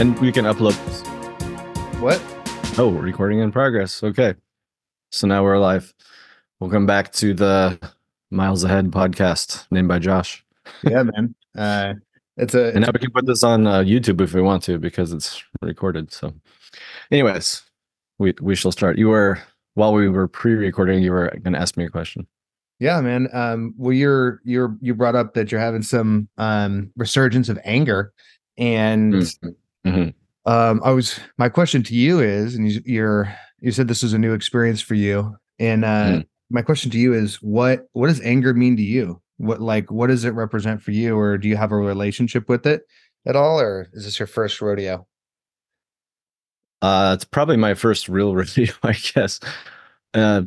And we can upload. What? Oh, recording in progress. Okay. So now we're live. Welcome back to the Miles Ahead podcast named by Josh. Yeah, man. Uh, it's a. And now we can put this on uh, YouTube if we want to because it's recorded. So, anyways, we we shall start. You were while we were pre-recording, you were going to ask me a question. Yeah, man. Um, well, you're you're you brought up that you're having some um resurgence of anger, and Mhm. um, I was my question to you is, and you, you're you said this was a new experience for you, and uh, Mm. my question to you is, what what does anger mean to you? What like what does it represent for you, or do you have a relationship with it at all, or is this your first rodeo? Uh, it's probably my first real review, I guess. Uh,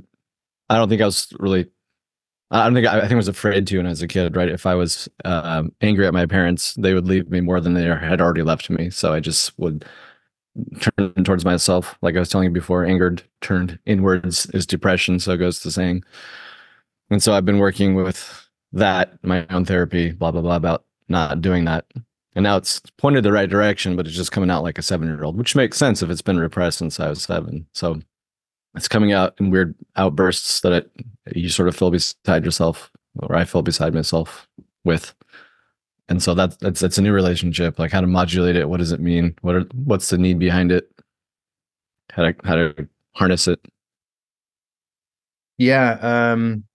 I don't think I was really. I don't think I, I think I was afraid to when I was a kid. Right, if I was um, angry at my parents, they would leave me more than they had already left me. So I just would turn towards myself. Like I was telling you before, Angered turned inwards is depression. So goes to saying. And so I've been working with that, my own therapy, blah blah blah, about not doing that. And now it's pointed the right direction, but it's just coming out like a seven year old, which makes sense if it's been repressed since I was seven. So it's coming out in weird outbursts that it, you sort of feel beside yourself, or I feel beside myself with. And so that's that's that's a new relationship. Like how to modulate it. What does it mean? What are what's the need behind it? How to how to harness it. Yeah. Um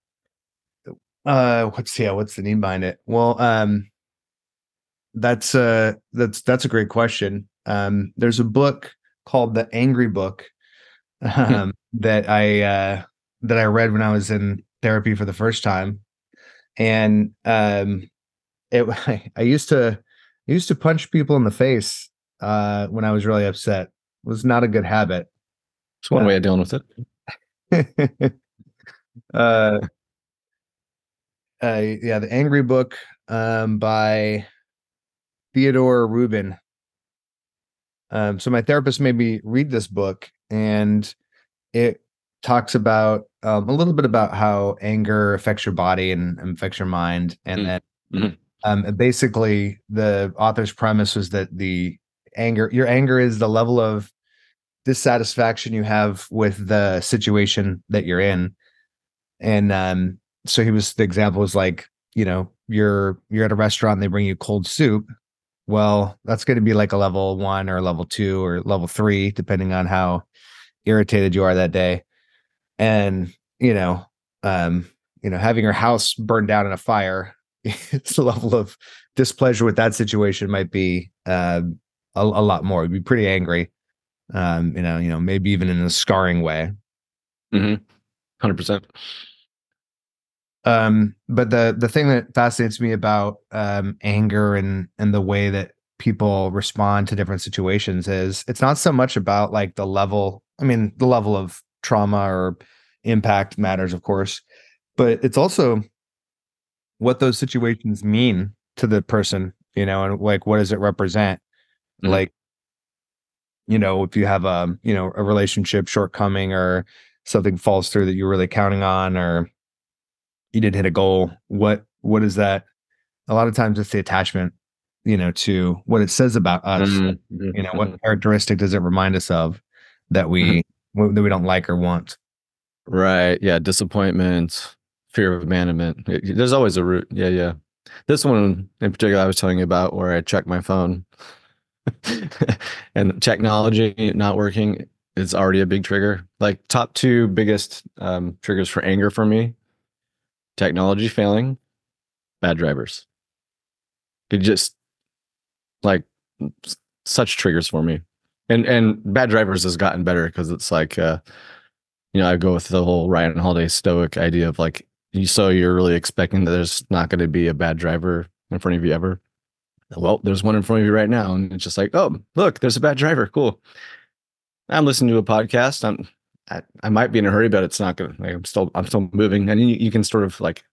uh what's yeah, what's the name behind it? Well, um that's uh that's that's a great question. Um there's a book called The Angry Book um that I uh that I read when I was in therapy for the first time. And um it I used to I used to punch people in the face uh when I was really upset. It was not a good habit. It's one way of dealing with it. uh, uh, yeah, the Angry Book um, by Theodore Rubin. Um, so my therapist made me read this book, and it talks about um, a little bit about how anger affects your body and, and affects your mind, and Mm. then Mhm. um, basically the author's premise was that the anger, your anger, is the level of dissatisfaction you have with the situation that you're in and um so he was the example was like you know you're you're at a restaurant and they bring you cold soup well that's going to be like a level one or level two or level three depending on how irritated you are that day and you know um you know having your house burned down in a fire it's the level of displeasure with that situation might be uh, a, a lot more you'd be pretty angry um you know you know maybe even in a scarring way Mm-hmm. Hundred percent. um but the the thing that fascinates me about um anger and and the way that people respond to different situations is it's not so much about like the level i mean the level of trauma or impact matters of course but it's also what those situations mean to the person you know and like what does it represent? Mhm. like you know if you have a you know a relationship shortcoming or something falls through that you're really counting on or you didn't hit a goal what what is that? A lot of times it's the attachment you know to what it says about us. Mhm. you know what characteristic does it remind us of that we w- that we don't like or want Right. Yeah. Disappointment, fear of abandonment. It- there's always a root. Yeah. Yeah. This one in particular, I was telling you about where I check my phone and technology not working is already a big trigger. Like, top two biggest um, triggers for anger for me technology failing, bad drivers. It just like such triggers for me. And and bad drivers has gotten better because it's like uh you know, I go with the whole Ryan Holiday stoic idea of like, you so you're really expecting that there's not going to be a bad driver in front of you ever. Well, there's one in front of you right now, and it's just like, oh, look, there's a bad driver. Cool. I'm listening to a podcast. I'm, I, I might be in a hurry, but it's not gonna. Like, I'm still, I'm still moving, and you, you can sort of like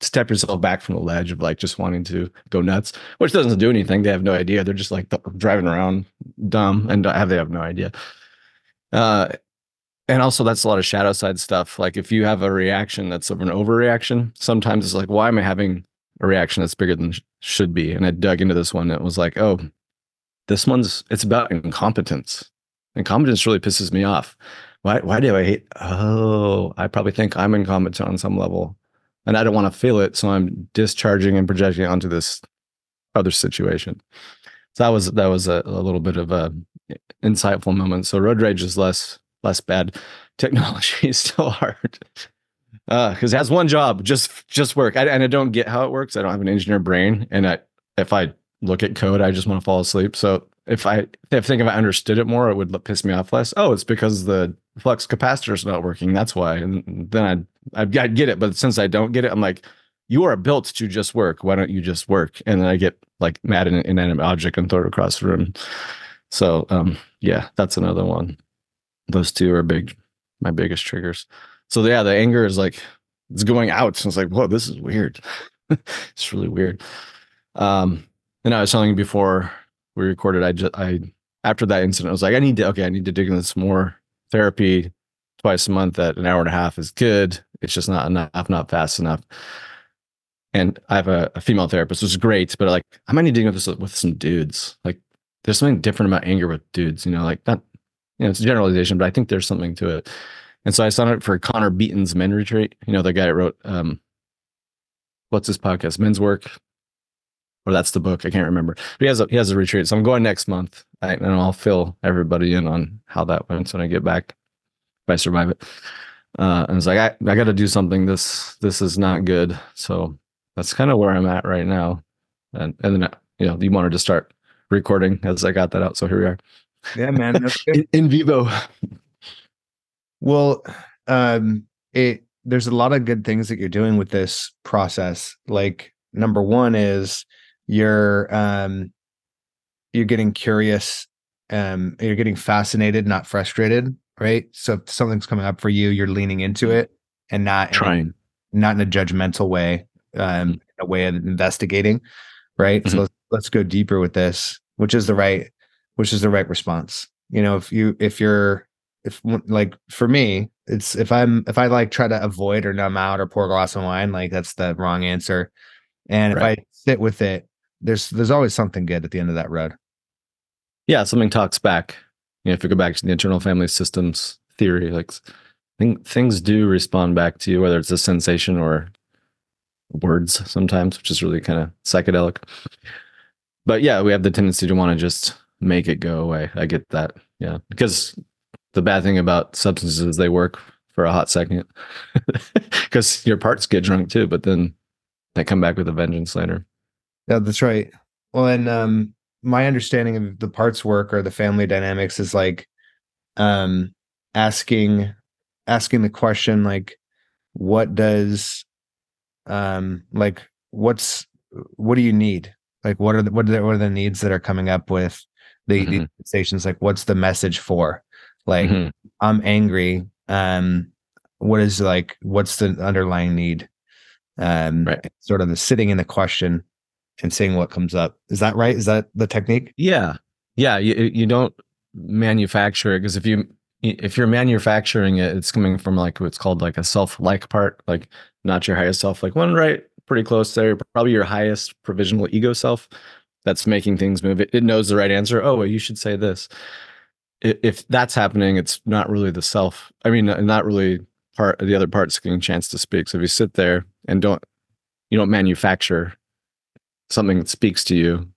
step yourself back from the ledge of like just wanting to go nuts, which doesn't do anything. They have no idea. They're just like driving around dumb, and have they have no idea. Uh, and also that's a lot of shadow side stuff like if you have a reaction that's of an overreaction sometimes it's like why am i having a reaction that's bigger than sh- should be and i dug into this one and it was like oh this one's it's about incompetence. Incompetence really pisses me off. Why why do I hate oh, I probably think I'm incompetent on some level. And I don't want to feel it. So I'm discharging and projecting onto this other situation. So that was that was a, a little bit of a insightful moment. So road rage is less less bad. Technology is still hard because uh, it has one job, just just work. I, and I don't get how it works. I don't have an engineer brain, and I if I look at code, I just want to fall asleep. So if I if think if I understood it more, it would piss me off less. Oh, it's because the flux capacitor is not working. That's why. And then I'd, I'd get it. But since I don't get it, I'm like, you are built to just work. Why don't you just work? And then I get like mad in an inanimate object and throw it across the room. So um, yeah, that's another one. Those two are big, my biggest triggers. So yeah, the anger is like it's going out. So it's like, whoa, this is weird. it's really weird. Um, and I was telling you before we recorded, I just I after that incident, I was like, I need to okay, I need to dig into this more. Therapy twice a month at an hour and a half is good. It's just not enough, not fast enough. And I have a, a female therapist, which is great, but like I might need to with this with some dudes. Like there's something different about anger with dudes, you know, like not you know, it's a generalization, but I think there's something to it. And so I signed up for Connor Beaton's Men Retreat. You know, the guy that wrote um, what's his podcast, Men's Work, or that's the book. I can't remember. But he has a he has a retreat. So I'm going next month, and I'll fill everybody in on how that went when I get back, if I survive it. Uh, and it's like I, I got to do something. This this is not good. So that's kind of where I'm at right now. And and then you know you wanted to start recording as I got that out. So here we are. Yeah, man. in, in vivo. Well, um, it there's a lot of good things that you're doing with this process. Like number one is you're um you're getting curious, um, you're getting fascinated, not frustrated, right? So if something's coming up for you, you're leaning into it and not trying, in, not in a judgmental way, um, a way of investigating, right? Mm-hmm. So let's, let's go deeper with this, which is the right, which is the right response. You know, if you if you're if like for me, it's if I'm if I like try to avoid or numb out or pour a glass of wine, like that's the wrong answer. And right. if I sit with it, there's there's always something good at the end of that road. Yeah, something talks back. You know, if you go back to the internal family systems theory, like think things do respond back to you, whether it's a sensation or words sometimes, which is really kind of psychedelic. But yeah, we have the tendency to want to just make it go away. I get that. Yeah. Because the bad thing about substances is they work for a hot second because your parts get drunk too, but then they come back with a vengeance later. Yeah, that's right. Well, and um, my understanding of the parts work or the family dynamics is like um, asking asking the question like, what does um like what's what do you need? Like, what are the what are the, what are the needs that are coming up with the, mm-hmm. stations? Like, what's the message for? Like mm-hmm. I'm angry. Um, what is like what's the underlying need? Um, right. sort of the sitting in the question and seeing what comes up. Is that right? Is that the technique? Yeah. Yeah. You you don't manufacture it because if you if you're manufacturing it, it's coming from like what's called like a self-like part, like not your highest self, like one right pretty close there, probably your highest provisional ego self that's making things move. It, it knows the right answer. Oh, well, you should say this if that's happening, it's not really the self. I mean, not really part of the other parts getting a chance to speak. So if you sit there and don't, you don't manufacture something that speaks to you,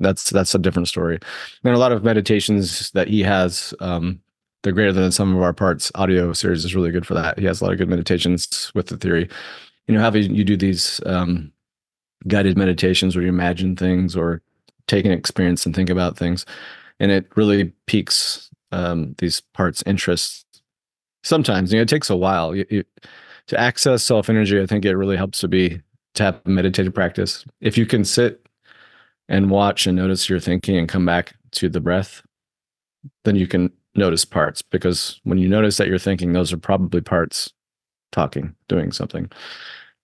that's that's a different story. And a lot of meditations that he has, um, they're greater than sum of our parts. Audio series is really good for that. He has a lot of good meditations with the theory. You know, having you do these um, guided meditations where you imagine things or take an experience and think about things and it really piques um, these parts' interests. Sometimes, you know, it takes a while you, you, to access self energy. I think it really helps to be have meditative practice. If you can sit and watch and notice your thinking and come back to the breath, then you can notice parts because when you notice that you're thinking, those are probably parts talking, doing something.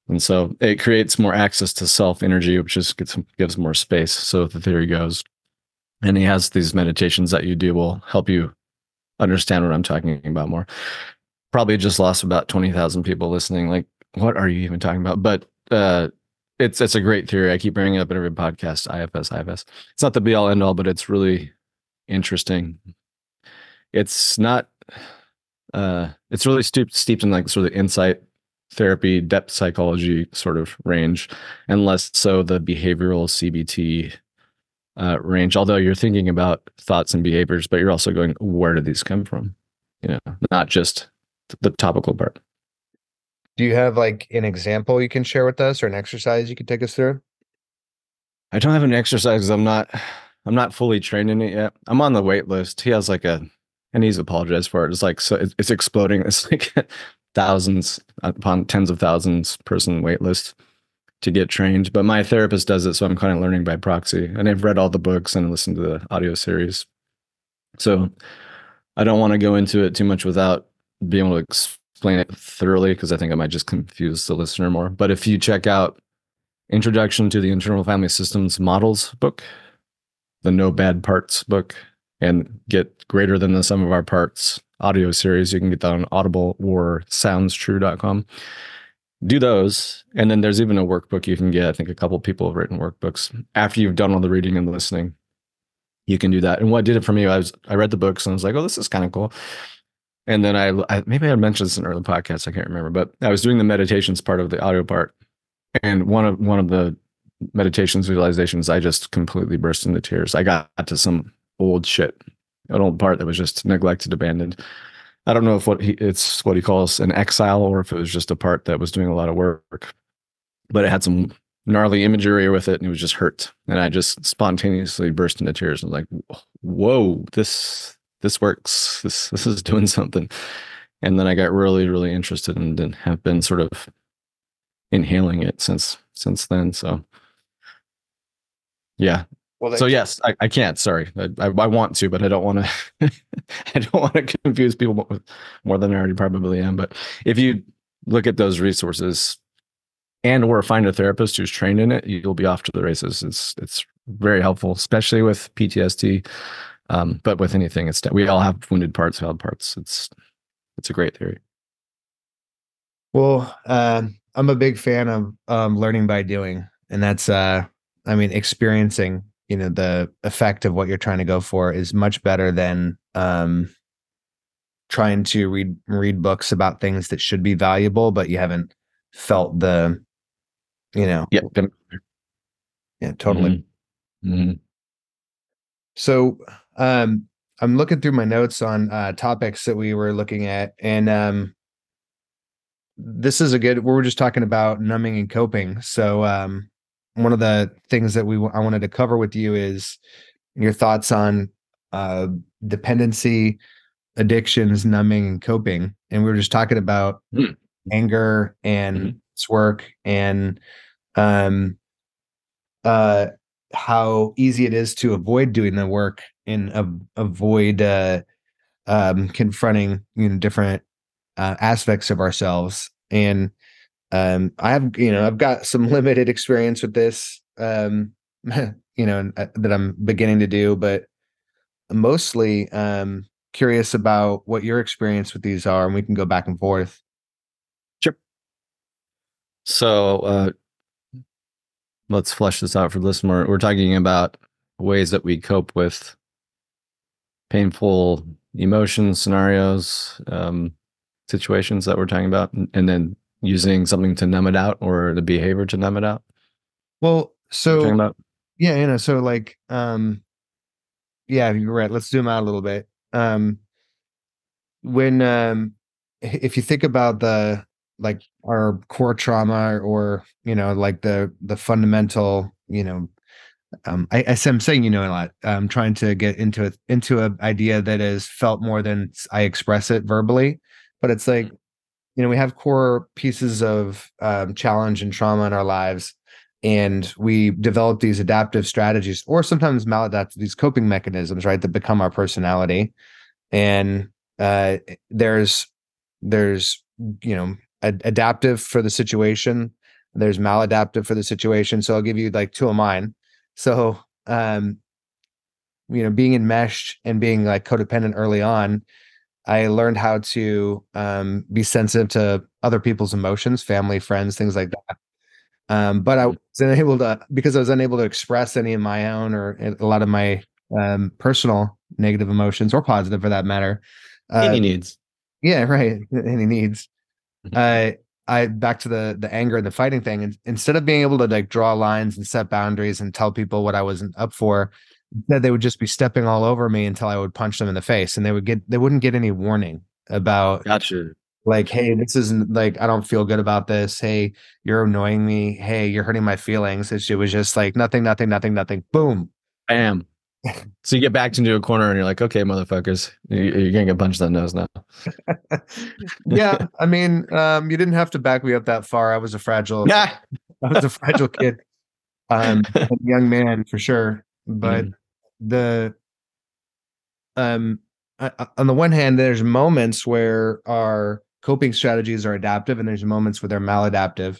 And so it creates more access to self energy, which just gets, gives more space. So the theory goes and he has these meditations that you do will help you understand what I'm talking about more. Probably just lost about 20,000 people listening. Like, what are you even talking about? But uh, it's it's a great theory. I keep bringing it up in every podcast. IFS, IFS. It's not the be all end all, but it's really interesting. It's not. Uh, it's really steeped steeped in like sort of insight therapy, depth psychology sort of range, and less so the behavioral CBT uh, range. Although you're thinking about thoughts and behaviors, but you're also going, where do these come from? You know, not just the topical part. Do you have like an example you can share with us or an exercise you can take us through? I don't have an exercise because I'm not I'm not fully trained in it yet. I'm on the wait list. He has like a and he's apologized for it. It's like so it's exploding. It's like thousands upon tens of thousands person wait list to get trained. But my therapist does it, so I'm kind of learning by proxy. And I've read all the books and listened to the audio series. So I don't want to go into it too much without being able to explain it thoroughly because I think I might just confuse the listener more. But if you check out Introduction to the Internal Family Systems Models book, the No Bad Parts book, and get greater than the sum of our parts audio series, you can get that on Audible or SoundsTrue.com. Do those, and then there's even a workbook you can get. I think a couple people have written workbooks after you've done all the reading and listening. You can do that. And what did it for me, I was I read the books and I was like, oh, this is kind of cool. And then I, I maybe I mentioned this in early podcasts. I can't remember, but I was doing the meditations part of the audio part, and one of one of the meditations visualizations, I just completely burst into tears. I got to some old shit, an old part that was just neglected, abandoned. I don't know if what he it's what he calls an exile or if it was just a part that was doing a lot of work, but it had some gnarly imagery with it and it was just hurt. And I just spontaneously burst into tears and was like, whoa, this this works. This this is doing something. And then I got really, really interested and then have been sort of inhaling it since since then. So yeah. Well, so yes, I, I can't. Sorry, I, I, I, want to, but I don't want to. I don't want to confuse people more than I already probably am. But if you look at those resources, and or find a therapist who's trained in it, you'll be off to the races. It's it's very helpful, especially with PTSD. Um, but with anything, it's we all have wounded parts, valid parts. It's it's a great theory. Well, uh, I'm a big fan of um, learning by doing, and that's uh, I mean, experiencing. You know, the effect of what you're trying to go for is much better than um, trying to read read books about things that should be valuable, but you haven't felt the, you know, yeah, yeah, totally. Mm-hmm. Mm-hmm. So um, I'm looking through my notes on uh, topics that we were looking at, and um, this is a good. We were just talking about numbing and coping. So um, one of the things that we I wanted to cover with you is your thoughts on uh, dependency, addictions, numbing, and coping. And we were just talking about mm. anger and mm-hmm. work and um, uh, how easy it is to avoid doing the work and uh, avoid uh, um, confronting you know different uh, aspects of ourselves. And um, I have you know I've got some limited experience with this, um, you know uh, that I'm beginning to do, but mostly um, curious about what your experience with these are, and we can go back and forth. Sure. So uh, let's flesh this out for the listener. We're talking about ways that we cope with painful emotions, scenarios, um, situations that we're talking about, and then using something to numb it out or the behavior to numb it out. Well, so yeah, you know, so like, um, yeah, you're right. Let's zoom out a little bit. Um, when, um, if you think about the like our core trauma or you know like the the fundamental you know um, I, I'm saying you know a lot. I'm trying to get into it into an idea that is felt more than I express it verbally, but it's like, mm. you know, we have core pieces of um, challenge and trauma in our lives, and we develop these adaptive strategies, or sometimes maladaptive these coping mechanisms, right, that become our personality. And uh, there's there's you know ad- adaptive for the situation. There's maladaptive for the situation. So I'll give you like two of mine so, um, you know, being enmeshed and being like codependent early on, I learned how to um, be sensitive to other people's emotions, family, friends, things like that. Um, but I Mhm. was unable to because I was unable to express any of my own or a lot of my um, personal negative emotions or positive for that matter. Uh, Any needs. yeah, right. Any needs. Mhm. Uh, I back to the the anger and the fighting thing. And instead of being able to like draw lines and set boundaries and tell people what I wasn't up for, that they would just be stepping all over me until I would punch them in the face, and they would get they wouldn't get any warning about Gotcha. like, hey, this isn't like I don't feel good about this. Hey, you're annoying me. Hey, you're hurting my feelings. It's, it was just like nothing, nothing, nothing, nothing. Boom. Bam. So you get backed into a corner and you're like, okay, motherfuckers, you- you're gonna get punched in the nose now. yeah, I mean, um, you didn't have to back me up that far. I was a fragile, Yeah. I was a fragile kid, um, young man for sure. But Mhm. the, um, uh, on the one hand, there's moments where our coping strategies are adaptive, and there's moments where they're maladaptive.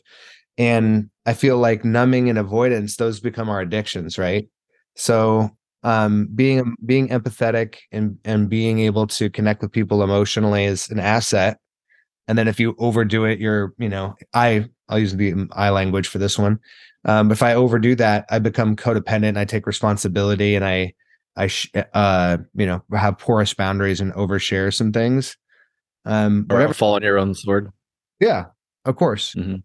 And I feel like numbing and avoidance; those become our addictions, right? So, um, being being empathetic and and being able to connect with people emotionally is an asset. And then if you overdo it, you're, you know, I I'll use the I language for this one. Um, if I overdo that, I become codependent. I take responsibility, and I I sh- uh you know have porous boundaries and overshare some things. Um, Or whatever. fall on your own sword. Yeah, of course. Mhm.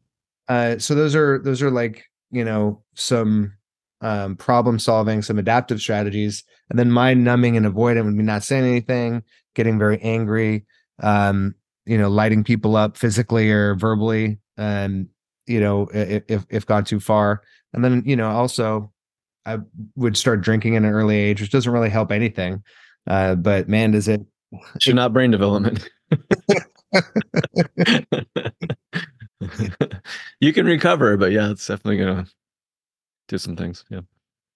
Uh, so those are those are like you know some um, problem solving, some adaptive strategies, and then my numbing and avoidant would be not saying anything, getting very angry, um, you know, lighting people up physically or verbally, and you know if if gone too far, and then you know also I would start drinking at an early age, which doesn't really help anything. Uh, but man, does it Should not brain development. you can recover, but yeah, it's definitely gonna do some things. Yeah.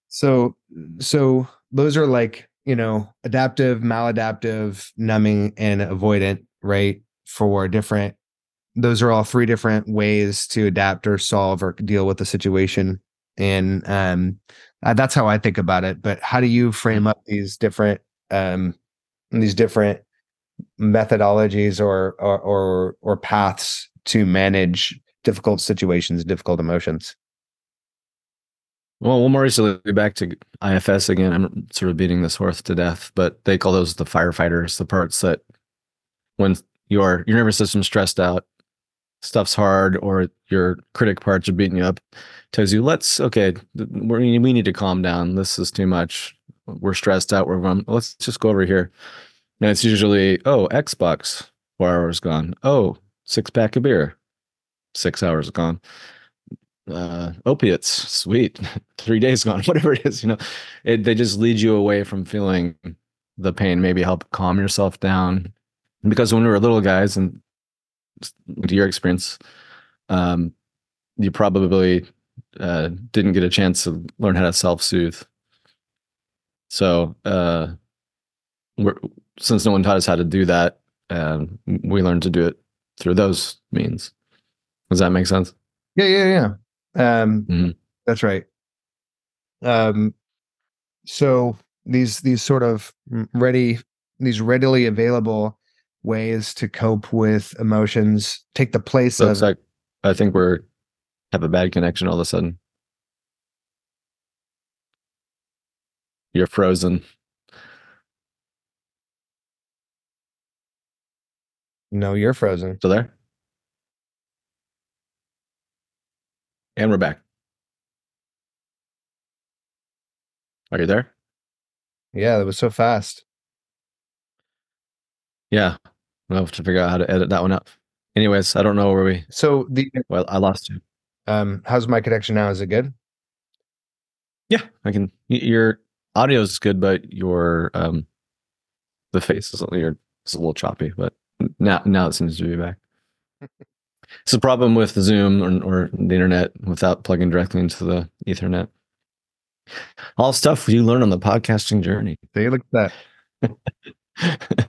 So, so those are like, you know, adaptive, maladaptive, numbing, and avoidant, right? For different, those are all three different ways to adapt or solve or deal with the situation. And um, uh, that's how I think about it. But how do you frame up these different, um, these different methodologies or, or, or, or paths to manage difficult situations, difficult emotions? Well, we'll more recently back to IFS again. I'm sort of beating this horse to death, but they call those the firefighters, the parts that when your your nervous system's stressed out, stuff's hard, or your critic parts are beating you up, tells you, let's okay, we we need to calm down. This is too much. We're stressed out. We're let's just go over here. And it's usually, oh, Xbox, four hours gone. Oh, six pack of beer, six hours gone uh opiates sweet three days gone whatever it is you know. It, they just lead you away from feeling the pain maybe help calm yourself down. Because when we were little guys and to your experience um you probably uh didn't get a chance to learn how to self-soothe. So uh since no one taught us how to do that um we learned to do it through those means. Does that make sense? Yeah, yeah, yeah. Um, Mhm. That's right. Um, so these these sort of ready these readily available ways to cope with emotions take the place So of like I think we're have a bad connection all of a sudden. You're frozen. no, you're frozen. Still there? And we're back. Are you there? Yeah, that was so fast. Yeah. We'll have to figure out how to edit that one out. Anyways, I don't know where we So the well, I lost you. um, how's my connection now? Is it good? Yeah, I can your audio is good, but your um the face is your it's a little choppy, but now now it seems to be back. it's a problem with Zoom or, or the internet without plugging directly into the Ethernet. All stuff you learn on the podcasting journey. See, look at that.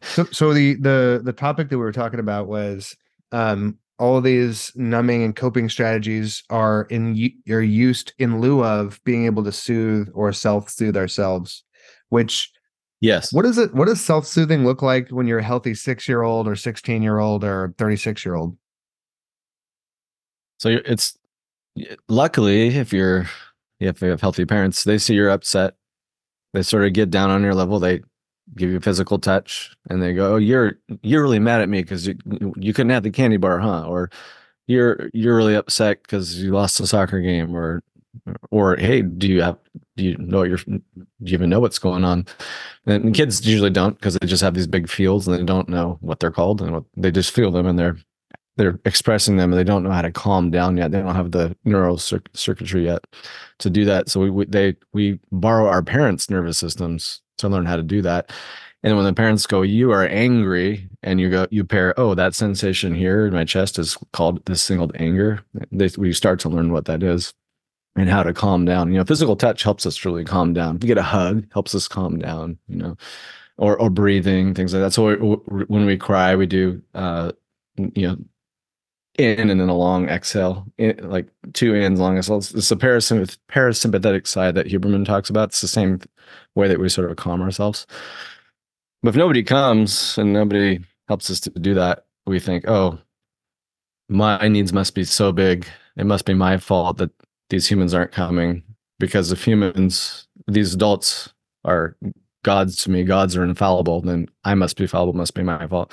So, so the the the topic that we were talking about was um, all these numbing and coping strategies are in are used in lieu of being able to soothe or self soothe ourselves. Which yes. what is it? What does self soothing look like when you're a healthy six year old or sixteen year old or thirty six year old? So it's luckily, if you're if you have healthy parents, they see you're upset. They sort of get down on your level. They give you physical touch, and they go, "Oh, you're you're really mad at me because you you couldn't have the candy bar, huh?" Or you're you're really upset because you lost the soccer game, or or hey, do you have do you know your do you even know what's going on? And kids usually don't because they just have these big fields and they don't know what they're called and what, they just feel them and they're they're expressing them and they don't know how to calm down yet. They don't have the neural cir- circuitry yet to do that. So we, we they we borrow our parents' nervous systems to learn how to do that. And when the parents go, "You are angry," and you go, you pair, "Oh, that sensation here in my chest is called this thing called anger." They, we start to learn what that is and how to calm down. You know, physical touch helps us really calm down. We get a hug, helps us calm down. You know, or or breathing things like that. So when we cry, we do uh, you know in and then a long exhale, in, like two ins, long exhales. It's the parasympathetic, parasympathetic side that Huberman talks about. It's the same way that we sort of calm ourselves. But if nobody comes and nobody helps us to do that, we think, oh, my needs must be so big. It must be my fault that these humans aren't coming because if humans, these adults are gods to me, gods are infallible, then I must be fallible, must be my fault.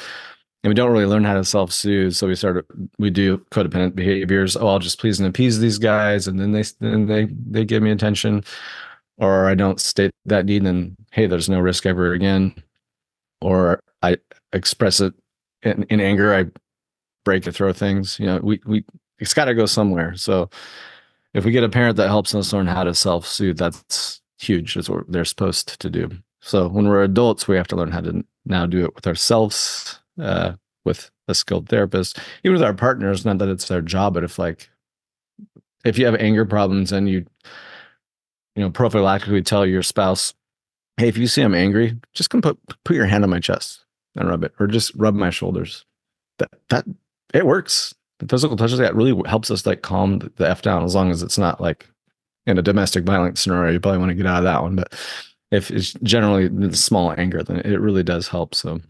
And we don't really learn how to self soothe. So we start, we do codependent behaviors. Oh, I'll just please and appease these guys. And then they, then they, they give me attention or I don't state that need. And hey, there's no risk ever again. Or I express it in, in anger. I break or throw things, you know, we, we, it's got to go somewhere. So if we get a parent that helps us learn how to self soothe, that's huge. That's what they're supposed to do. So when we're adults, we have to learn how to now do it with ourselves, uh, with a skilled therapist, even with our partners. Not that it's their job, but if like if you have anger problems and you you know prophylactically tell your spouse, hey, if you see I'm angry, just come put put your hand on my chest and rub it, or just rub my shoulders. That that it works the physical touch that really helps us like calm the f down as long as it's not like in a domestic violence scenario you probably want to get out of that one but if it's generally small anger then it really does help so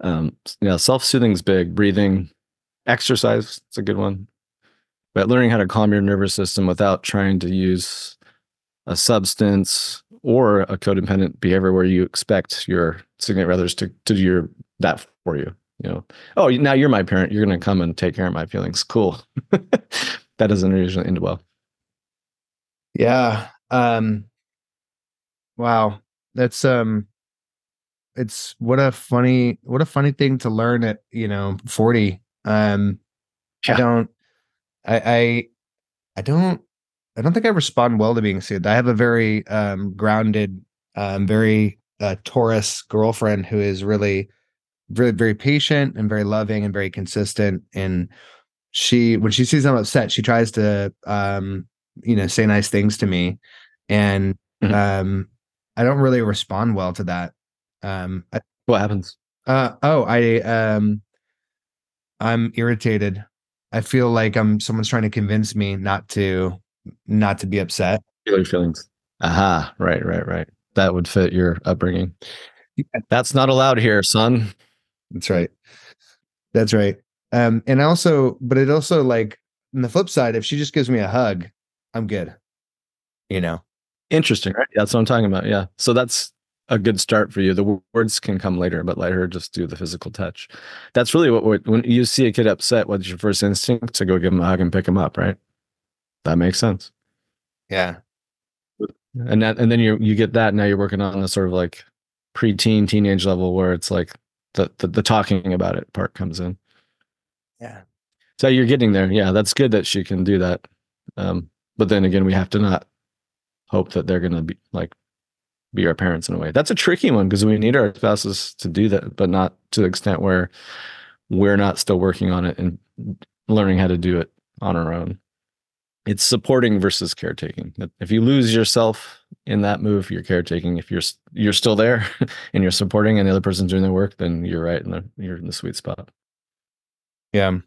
um yeah self-soothing is big breathing exercise it's a good one but learning how to calm your nervous system without trying to use a substance or a codependent behavior where you expect your significant others to, to do your that for you you know, oh, now you're my parent. You're going to come and take care of my feelings. Cool. that doesn't usually end well. Yeah. Um, wow. That's, um, it's what a funny, what a funny thing to learn at, you know, 40. Um, yeah. I don't, I, I, I don't, I don't think I respond well to being soothed. I have a very, um, grounded, um, very, uh, Taurus girlfriend who is really, very very patient and very loving and very consistent and she when she sees i'm upset she tries to um you know say nice things to me and mm-hmm. um i don't really respond well to that um I, what happens uh oh i um i'm irritated i feel like i'm someone's trying to convince me not to not to be upset feel your feelings aha right right right that would fit your upbringing that's not allowed here son that's right. That's right. Um, and also, but it also like on the flip side, if she just gives me a hug, I'm good. You know. Interesting, right? That's what I'm talking about. Yeah. So that's a good start for you. The words can come later, but let her just do the physical touch. That's really what when you see a kid upset, what's your first instinct to go give him a hug and pick him up, right? That makes sense. Yeah. And that, and then you you get that. Now you're working on the sort of like preteen, teenage level where it's like the, the, the talking about it part comes in. Yeah. So you're getting there. Yeah, that's good that she can do that. Um, but then again, we have to not hope that they're going to be like be our parents in a way. That's a tricky one because we need our spouses to do that, but not to the extent where we're not still working on it and learning how to do it on our own it's supporting versus caretaking. If you lose yourself in that move, you're caretaking. If you're you're still there and you're supporting, and the other person's doing the work, then you're right, and you're in the sweet spot. Yeah,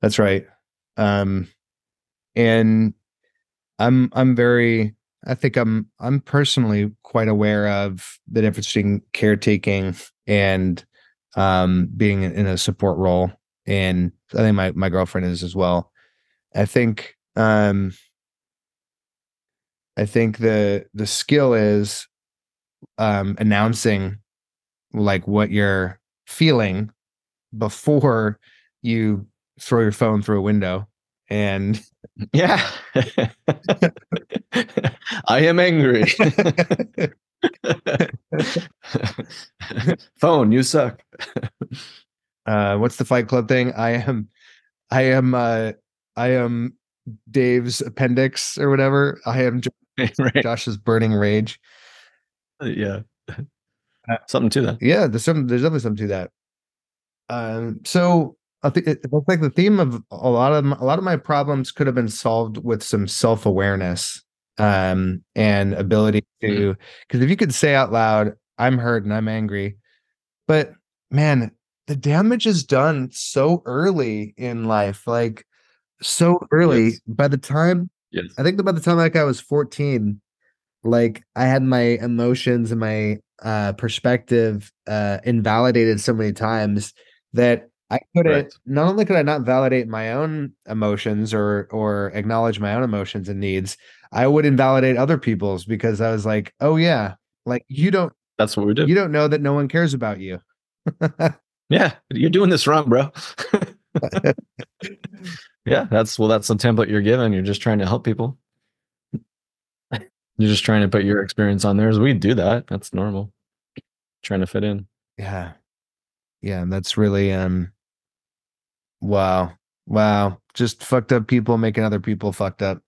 that's right. Um, and I'm I'm very. I think I'm I'm personally quite aware of the difference between caretaking and um, being in a support role, and I think my my girlfriend is as well. I think Um, I think the the skill is um, announcing like what you're feeling before you throw your phone through a window and yeah. I am angry. Phone you suck. Uh what's the fight club thing? I am i am uh i am dave's appendix or whatever. I am right. josh's burning rage. Uh, yeah. Uh, something to that. yeah there's some there's definitely something to that. Um so I think it looks like the theme of a lot of a lot of my problems could have been solved with some self awareness um, and ability to because if you could say out loud, "I'm hurt and I'm angry," but man, the damage is done so early in life, like so early. Yes. By the time, yes. I think by the time like I was 14, like I had my emotions and my uh perspective uh invalidated so many times that I couldn't right. not only could I not validate my own emotions or or acknowledge my own emotions and needs, I would invalidate other people's because I was like, oh yeah, like you don't that's what we do. You don't know that no one cares about you. yeah, you're doing this wrong, bro. yeah, that's well, that's the template you're given. You're just trying to help people. You're just trying to put your experience on theirs. We do that. That's normal. Trying to fit in. Yeah. Yeah, And that's really um Wow. Wow. Just fucked up people making other people fucked up.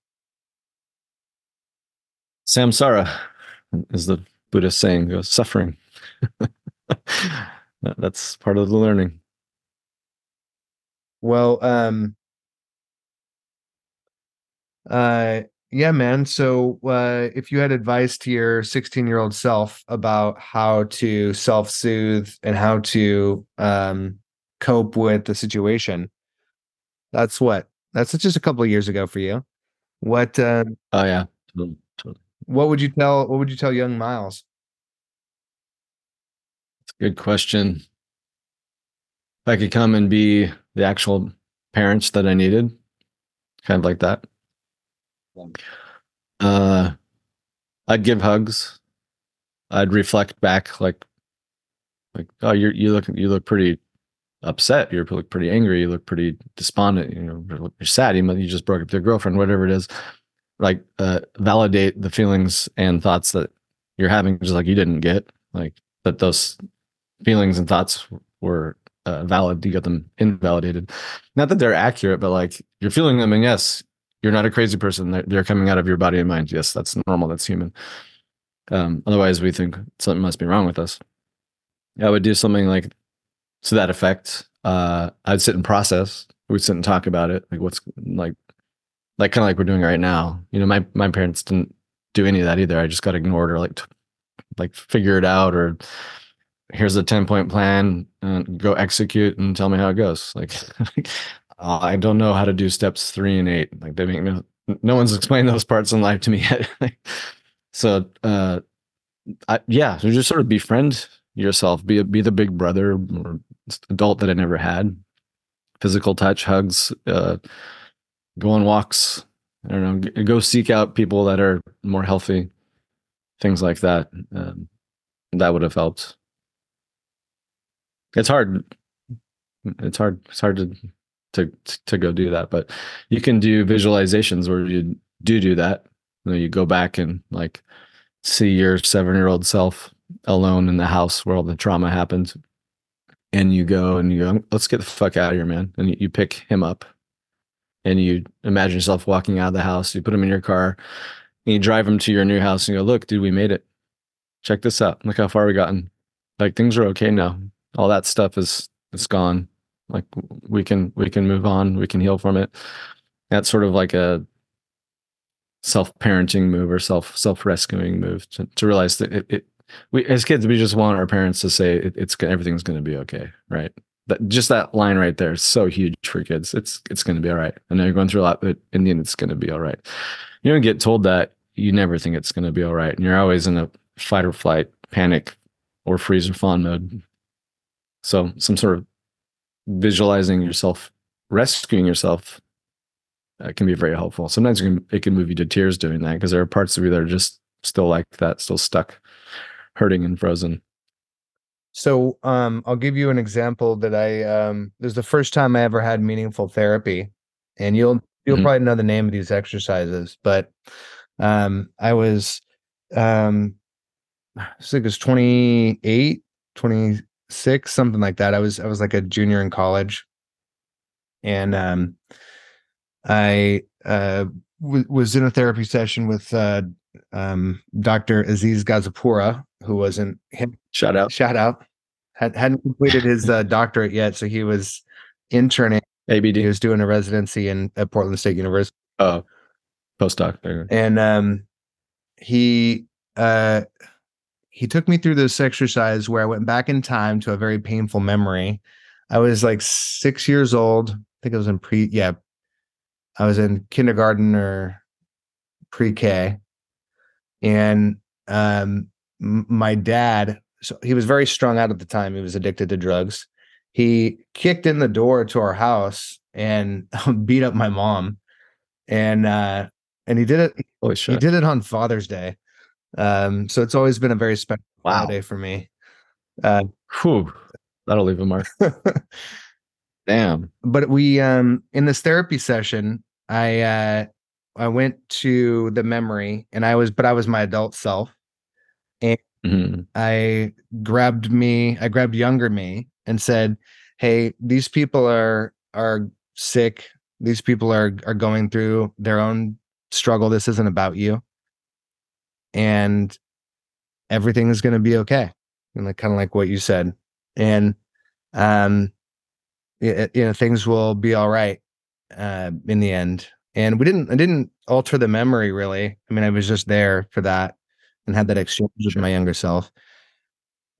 Samsara is the Buddhist saying, goes suffering. That's part of the learning. Well, um, uh, yeah, man. So, uh, if you had advice to your 16 year old self about how to self soothe and how to, um, cope with the situation. That's what. That's just a couple of years ago for you. What? Uh, oh yeah. Totally. What would you tell? What would you tell young Miles? It's a good question. If I could come and be the actual parents that I needed, kind of like that. Uh, I'd give hugs. I'd reflect back, like, like, oh, you you look you look pretty upset. You look pretty angry. You look pretty despondent. You know, you're sad. You, you just broke up with your girlfriend, whatever it is. Like, uh, validate the feelings and thoughts that you're having, just like you didn't get. Like that, those feelings and thoughts were uh, valid. You got them invalidated. Not that they're accurate, but like you're feeling them, and yes, you're not a crazy person. They're, they're coming out of your body and mind. Yes, that's normal. That's human. Um, otherwise, we think something must be wrong with us. I would do something like to that effect. Uh, I'd sit and process. We'd sit and talk about it, like what's like, like kind of like we're doing right now. You know, my my parents didn't do any of that either. I just got ignored or like, t- like figure it out or here's a 10 point plan and go execute and tell me how it goes. Like, I don't know how to do steps three and eight. Like they make no, no one's explained those parts in life to me yet. so, uh, I, yeah, so just sort of befriend yourself, be be the big brother or adult that I never had. Physical touch, hugs, uh, go on walks. I don't know. Go seek out people that are more healthy, things like that. Um, that would have helped. It's hard. It's hard. It's hard to to to go do that, but you can do visualizations where you do do that. You, know, you go back and like see your seven year old self alone in the house where all the trauma happened and you go and you go, let's get the fuck out of here, man. And you, pick him up and you imagine yourself walking out of the house. You put him in your car and you drive him to your new house and you go, look, dude, we made it. Check this out. Look how far we gotten. Like things are okay now. All that stuff is it's gone. Like we can we can move on. We can heal from it. That's sort of like a self parenting move or self self rescuing move to, to realize that it, it we as kids we just want our parents to say it, it's everything's going to be okay right? That just that line right there is so huge for kids. It's it's going to be all right. I know you're going through a lot but in the end it's going to be all right. You don't get told that you never think it's going to be all right and you're always in a fight or flight panic or freeze or fawn mode. So some sort of visualizing yourself rescuing yourself uh, can be very helpful. Sometimes it can, it can move you to tears doing that because there are parts of you that are just still like that, still stuck, hurting and frozen. So um, I'll give you an example that I um, this is the first time I ever had meaningful therapy, and you'll you'll Mhm. probably know the name of these exercises, but um, I was um, I think it was 28, 26, something like that. I was I was like a junior in college, and um, I uh, w- was in a therapy session with uh, um, Dr. Aziz Gazipura, who wasn't him Shout out. shout out. Had hadn't completed his uh, doctorate yet so he was interning. ABD. he was doing a residency in at portland state university. Oh, postdoc. There. and um he uh he took me through this exercise where i went back in time to a very painful memory. I was like six years old. I think i was in pre yeah. I was in kindergarten or pre-k. And um my dad so he was very strung out at the time he was addicted to drugs he kicked in the door to our house and beat up my mom and uh and he did it oh, sure. he did it on father's day um so it's always been a very special Wow. holiday for me uh Whew. That'll leave a mark. Damn. but we um in this therapy session i uh i went to the memory and i was but i was my adult self Mhm. I grabbed me, I grabbed younger me and said, "Hey, these people are are sick. These people are are going through their own struggle. This isn't about you. And everything is going to be okay." And like kind of like what you said. And um y- you know, things will be all right uh in the end. And we didn't I didn't alter the memory really. I mean, I was just there for that and had that exchange with my younger self.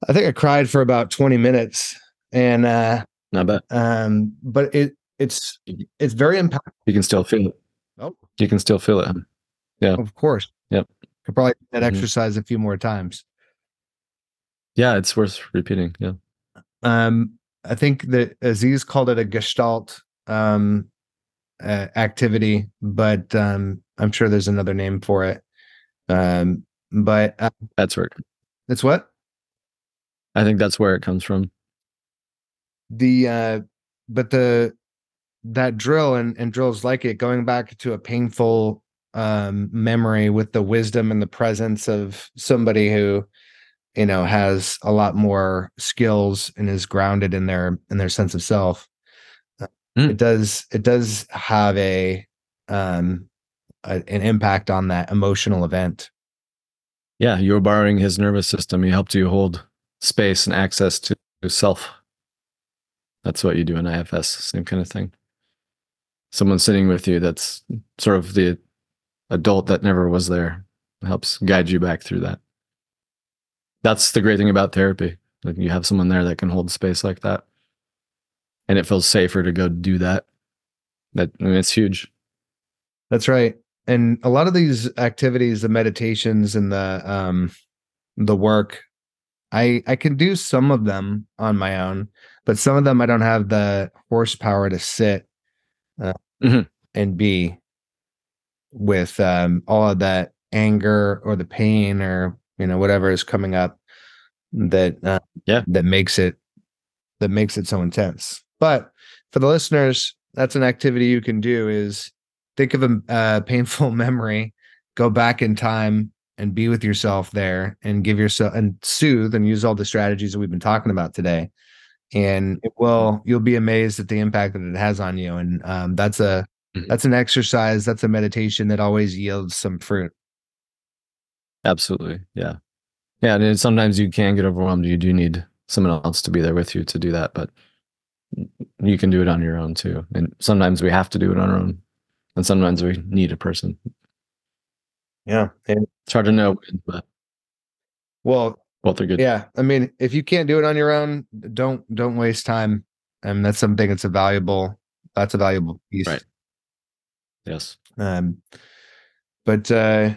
I think I cried for about 20 minutes and uh Not bad. um but it it's it's very impactful You can still feel it. Oh. You can still feel it. huh? of course. Yep. Could probably do that Mhm. exercise a few more times. Yeah, it's worth repeating. Yeah. Um I think that Aziz called it a gestalt um uh, activity, but um I'm sure there's another name for it. Um but uh, That's where it, it's what? I think that's where it comes from. the uh but the that drill and and drills like it going back to a painful um memory with the wisdom and the presence of somebody who you know has a lot more skills and is grounded in their in their sense of self Mm. it does it does have a um a, an impact on that emotional event Yeah, you were borrowing his nervous system. He helped you hold space and access to self. That's what you do in IFS, same kind of thing. Someone sitting with you that's sort of the adult that never was there helps guide you back through that. That's the great thing about therapy. Like you have someone there that can hold space like that. And it feels safer to go do that. That I mean, it's huge. That's right. And a lot of these activities, the meditations and the um the work, I I can do some of them on my own, but some of them I don't have the horsepower to sit uh, Mhm. and be with um all of that anger or the pain or you know whatever is coming up that uh, Yeah. that makes it that makes it so intense. But for the listeners, that's an activity you can do is think of a uh, painful memory, go back in time and be with yourself there and give yourself and soothe and use all the strategies that we've been talking about today. And it will, you'll be amazed at the impact that it has on you. And um, that's a, Mhm. that's an exercise, that's a meditation that always yields some fruit. Absolutely. Yeah. Yeah. And sometimes you can get overwhelmed. You do need someone else to be there with you to do that, but you can do it on your own too. And sometimes we have to do it on our own. And sometimes we need a person. Yeah. And It's hard to know, but well, both are good. yeah. I mean, if you can't do it on your own, don't, don't waste time. And that's something that's a valuable, that's a valuable piece. Right. Yes. um but uh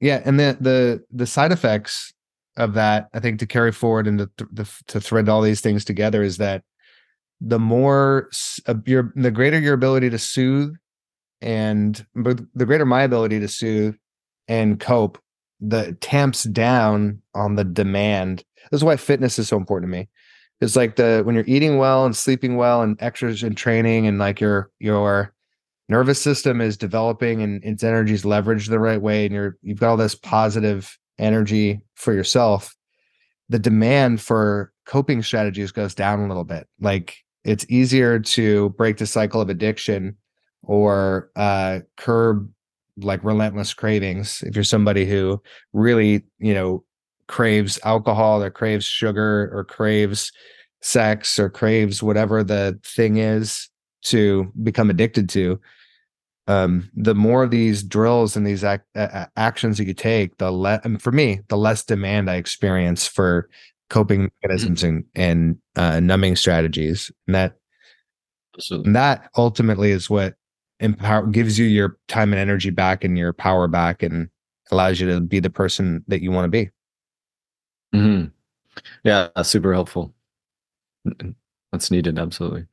yeah and the the the side effects of that i think to carry forward and to, to, to thread all these things together is that the more uh, your the greater your ability to soothe and but the greater my ability to soothe and cope, the tamps down on the demand. This is why fitness is so important to me. It's like the when you're eating well and sleeping well and exercise and training and like your your nervous system is developing and its energy is leveraged the right way and you're you've got all this positive energy for yourself the demand for coping strategies goes down a little bit like it's easier to break the cycle of addiction or uh curb like relentless cravings if you're somebody who really you know craves alcohol or craves sugar or craves sex or craves whatever the thing is to become addicted to um, the more of these drills and these ac- uh, actions that you take the less and for me the less demand i experience for coping mechanisms mm-hmm. and, and uh, numbing strategies and that and that ultimately is what empower gives you your time and energy back and your power back and allows you to be the person that you want to be mm-hmm. yeah super helpful that's needed absolutely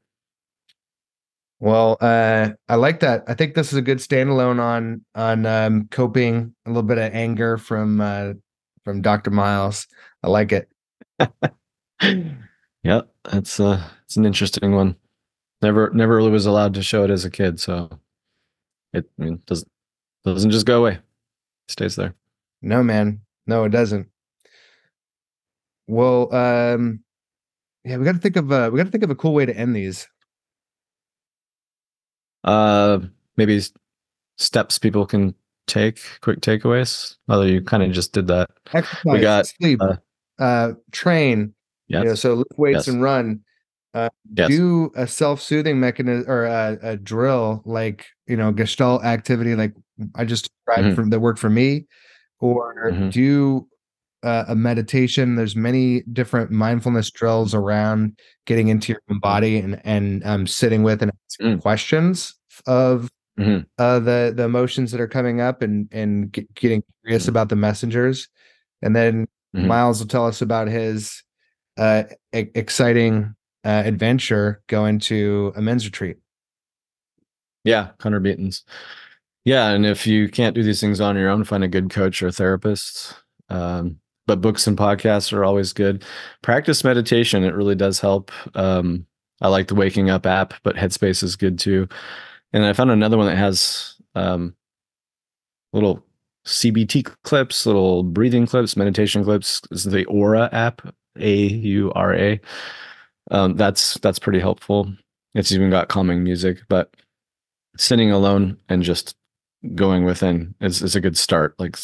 well, uh, I like that. I think this is a good standalone on on um, coping a little bit of anger from uh, from Dr. Miles. I like it. yeah, that's uh, it's an interesting one. Never never really was allowed to show it as a kid, so it I mean, doesn't doesn't just go away. It stays there. No, man. No, it doesn't. Well, um, yeah, we got to think of uh, we got to think of a cool way to end these. Uh, maybe steps people can take, quick takeaways. Although you kind of just did that. Exercise, we got sleep, uh, uh train. Yes. You know, so lift weights yes. and run. Uh, yes. Do a self-soothing mechanism or a, a, drill like you know Gestalt activity, like I just described mm-hmm. from that work for me, or mm-hmm. do uh, a meditation. There's many different mindfulness drills around getting into your own body and and um, sitting with and asking mm. questions of mm-hmm. uh, the the emotions that are coming up and and get, getting curious mm-hmm. about the messengers. And then mm-hmm. Miles will tell us about his uh, e- exciting uh, adventure going to a men's retreat. Yeah, Connor Beaton's. Yeah, and if you can't do these things on your own, find a good coach or therapist. Um, but books and podcasts are always good. Practice meditation; it really does help. Um, I like the Waking Up app, but Headspace is good too. And I found another one that has um, little CBT clips, little breathing clips, meditation clips. This is the Aura app, A U R A. Um, that's that's pretty helpful. It's even got calming music, but sitting alone and just going within is, is a good start. Like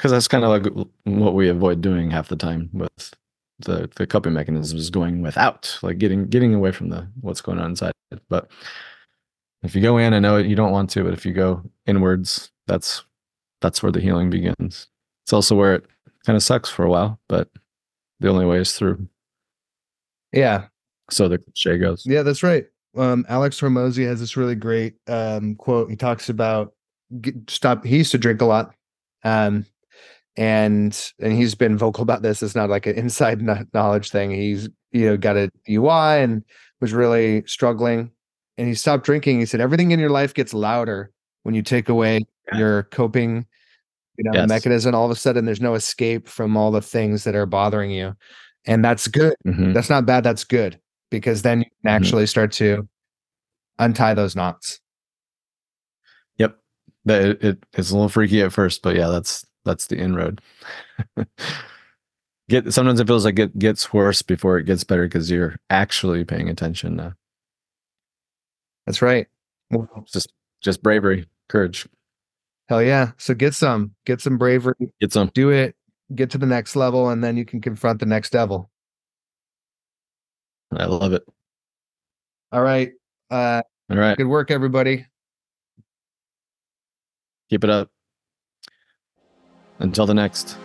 because that's kind of like what we avoid doing half the time with the the coping mechanisms going without like getting getting away from the what's going on inside but if you go in i know you don't want to but if you go inwards that's that's where the healing begins it's also where it kind of sucks for a while but the only way is through yeah so the cliche goes yeah that's right um alex Hormozi has this really great um quote he talks about stop he used to drink a lot um and and he's been vocal about this. It's not like an inside knowledge thing. He's you know got a UI and was really struggling, and he stopped drinking. He said everything in your life gets louder when you take away yeah. your coping you know yes. mechanism. All of a sudden, there's no escape from all the things that are bothering you, and that's good. Mm-hmm. That's not bad. That's good because then you can mm-hmm. actually start to untie those knots. Yep, that it, it, it's a little freaky at first, but yeah, that's that's the inroad. get sometimes it feels like it gets worse before it gets better because you're actually paying attention now. That's right. just just bravery, courage. Hell yeah. So get some, get some bravery. Get some. Do it. Get to the next level and then you can confront the next devil. I love it. All right. Uh all right. Good work, everybody. Keep it up. Until the next.